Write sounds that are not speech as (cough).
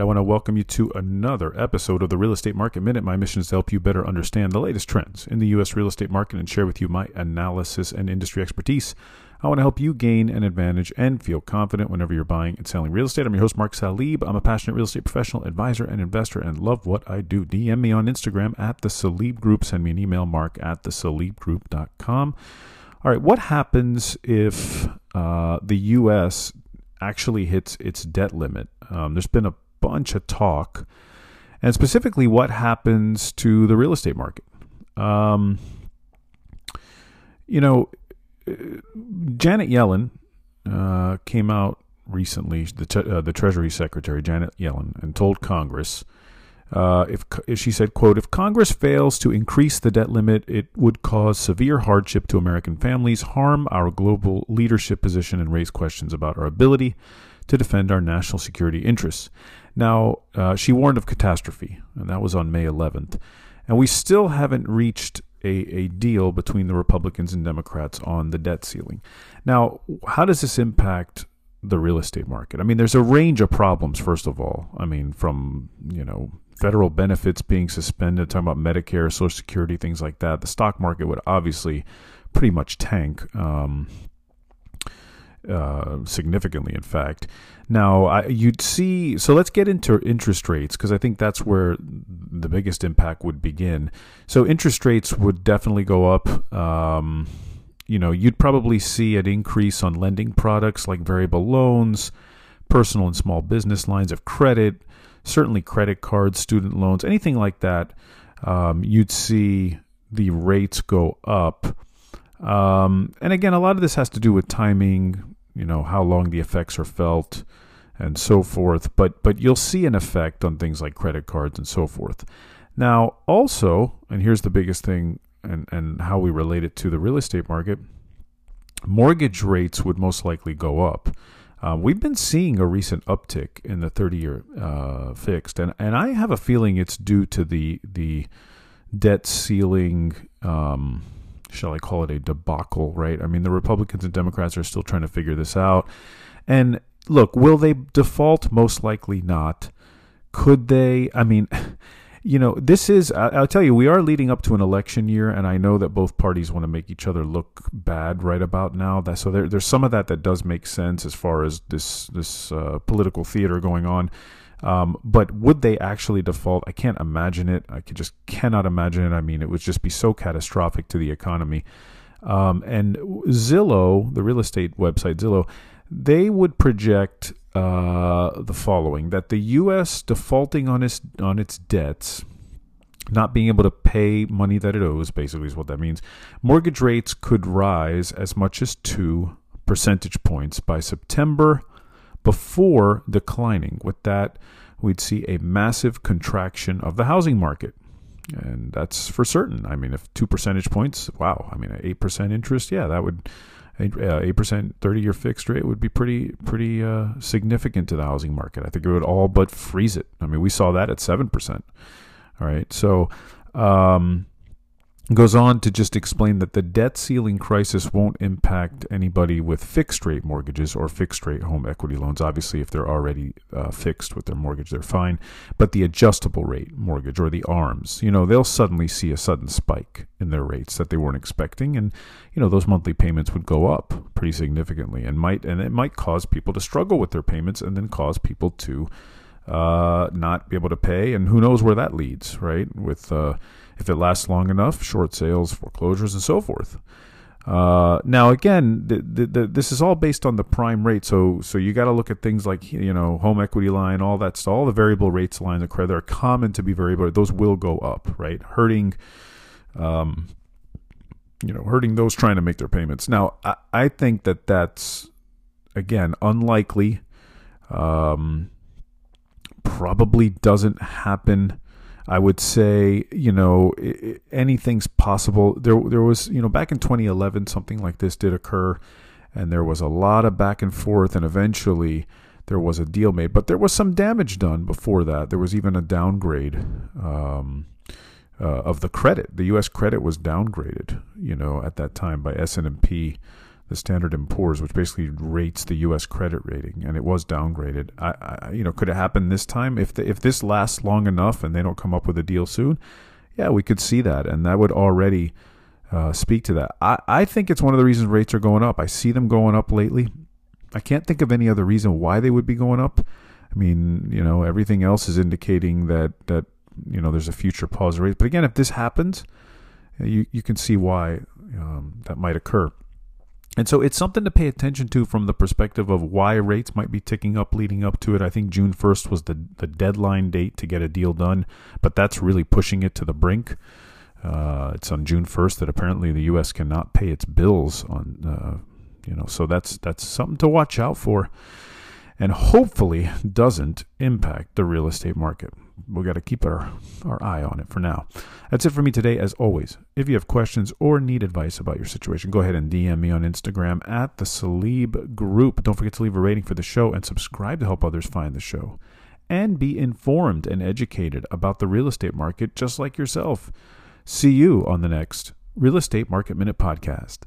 I want to welcome you to another episode of the Real Estate Market Minute. My mission is to help you better understand the latest trends in the U.S. real estate market and share with you my analysis and industry expertise. I want to help you gain an advantage and feel confident whenever you're buying and selling real estate. I'm your host, Mark Salib. I'm a passionate real estate professional, advisor, and investor, and love what I do. DM me on Instagram at the Salib Group. Send me an email, mark at the Salib Salibgroup.com. All right, what happens if uh, the U.S. actually hits its debt limit? Um, there's been a bunch of talk, and specifically what happens to the real estate market. Um, you know, Janet Yellen uh, came out recently, the, uh, the Treasury Secretary, Janet Yellen, and told Congress. Uh, if, if, she said, "quote If Congress fails to increase the debt limit, it would cause severe hardship to American families, harm our global leadership position, and raise questions about our ability to defend our national security interests." Now, uh, she warned of catastrophe, and that was on May 11th. And we still haven't reached a, a deal between the Republicans and Democrats on the debt ceiling. Now, how does this impact the real estate market? I mean, there's a range of problems, first of all. I mean, from, you know, federal benefits being suspended, talking about Medicare, Social Security, things like that. The stock market would obviously pretty much tank. Um, uh, significantly, in fact. Now, I, you'd see, so let's get into interest rates because I think that's where the biggest impact would begin. So, interest rates would definitely go up. Um, you know, you'd probably see an increase on lending products like variable loans, personal and small business lines of credit, certainly credit cards, student loans, anything like that. Um, you'd see the rates go up. Um, and again, a lot of this has to do with timing, you know how long the effects are felt and so forth. But but you'll see an effect on things like credit cards and so forth. Now also and here's the biggest thing and and how we relate it to the real estate market mortgage rates would most likely go up. Uh, we've been seeing a recent uptick in the 30 year uh, fixed and and I have a feeling it's due to the the debt ceiling um, shall I call it a debacle, right? I mean, the Republicans and Democrats are still trying to figure this out. And look, will they default? Most likely not. Could they? I mean, (laughs) you know, this is, I'll tell you, we are leading up to an election year, and I know that both parties want to make each other look bad right about now. That, so there, there's some of that that does make sense as far as this, this uh, political theater going on. Um, but would they actually default? I can't imagine it. I just cannot imagine it. I mean, it would just be so catastrophic to the economy. Um, and Zillow, the real estate website Zillow, they would project uh, the following: that the U.S. defaulting on its on its debts, not being able to pay money that it owes, basically is what that means. Mortgage rates could rise as much as two percentage points by September before declining. With that, we'd see a massive contraction of the housing market. And that's for certain. I mean, if two percentage points, wow, I mean, an 8% interest, yeah, that would, 8% 30 year fixed rate would be pretty, pretty uh, significant to the housing market. I think it would all but freeze it. I mean, we saw that at 7%. All right. So, um, goes on to just explain that the debt ceiling crisis won't impact anybody with fixed rate mortgages or fixed rate home equity loans. Obviously, if they're already uh, fixed with their mortgage, they're fine. But the adjustable rate mortgage or the ARMs, you know, they'll suddenly see a sudden spike in their rates that they weren't expecting, and you know those monthly payments would go up pretty significantly, and might and it might cause people to struggle with their payments, and then cause people to uh, not be able to pay, and who knows where that leads, right? With uh, if it lasts long enough, short sales, foreclosures, and so forth. Uh, now, again, the, the, the, this is all based on the prime rate, so so you got to look at things like you know home equity line, all that stuff, all the variable rates lines of credit are common to be variable. Those will go up, right? Hurting, um, you know, hurting those trying to make their payments. Now, I, I think that that's again unlikely. Um, probably doesn't happen I would say, you know, anything's possible. There, there was, you know, back in 2011, something like this did occur, and there was a lot of back and forth, and eventually there was a deal made. But there was some damage done before that. There was even a downgrade um, uh, of the credit. The U.S. credit was downgraded, you know, at that time by S&P the Standard and Poor's, which basically rates the U.S. credit rating, and it was downgraded. I, I you know, could it happen this time if the, if this lasts long enough and they don't come up with a deal soon? Yeah, we could see that, and that would already uh, speak to that. I, I think it's one of the reasons rates are going up. I see them going up lately. I can't think of any other reason why they would be going up. I mean, you know, everything else is indicating that that you know there's a future pause rate. But again, if this happens, you you can see why um, that might occur. And so it's something to pay attention to from the perspective of why rates might be ticking up leading up to it. I think June 1st was the, the deadline date to get a deal done, but that's really pushing it to the brink. Uh, it's on June 1st that apparently the U.S. cannot pay its bills on, uh, you know, so that's that's something to watch out for, and hopefully doesn't impact the real estate market. We got to keep our our eye on it for now. That's it for me today. As always, if you have questions or need advice about your situation, go ahead and DM me on Instagram at the Salib Group. Don't forget to leave a rating for the show and subscribe to help others find the show, and be informed and educated about the real estate market, just like yourself. See you on the next Real Estate Market Minute podcast.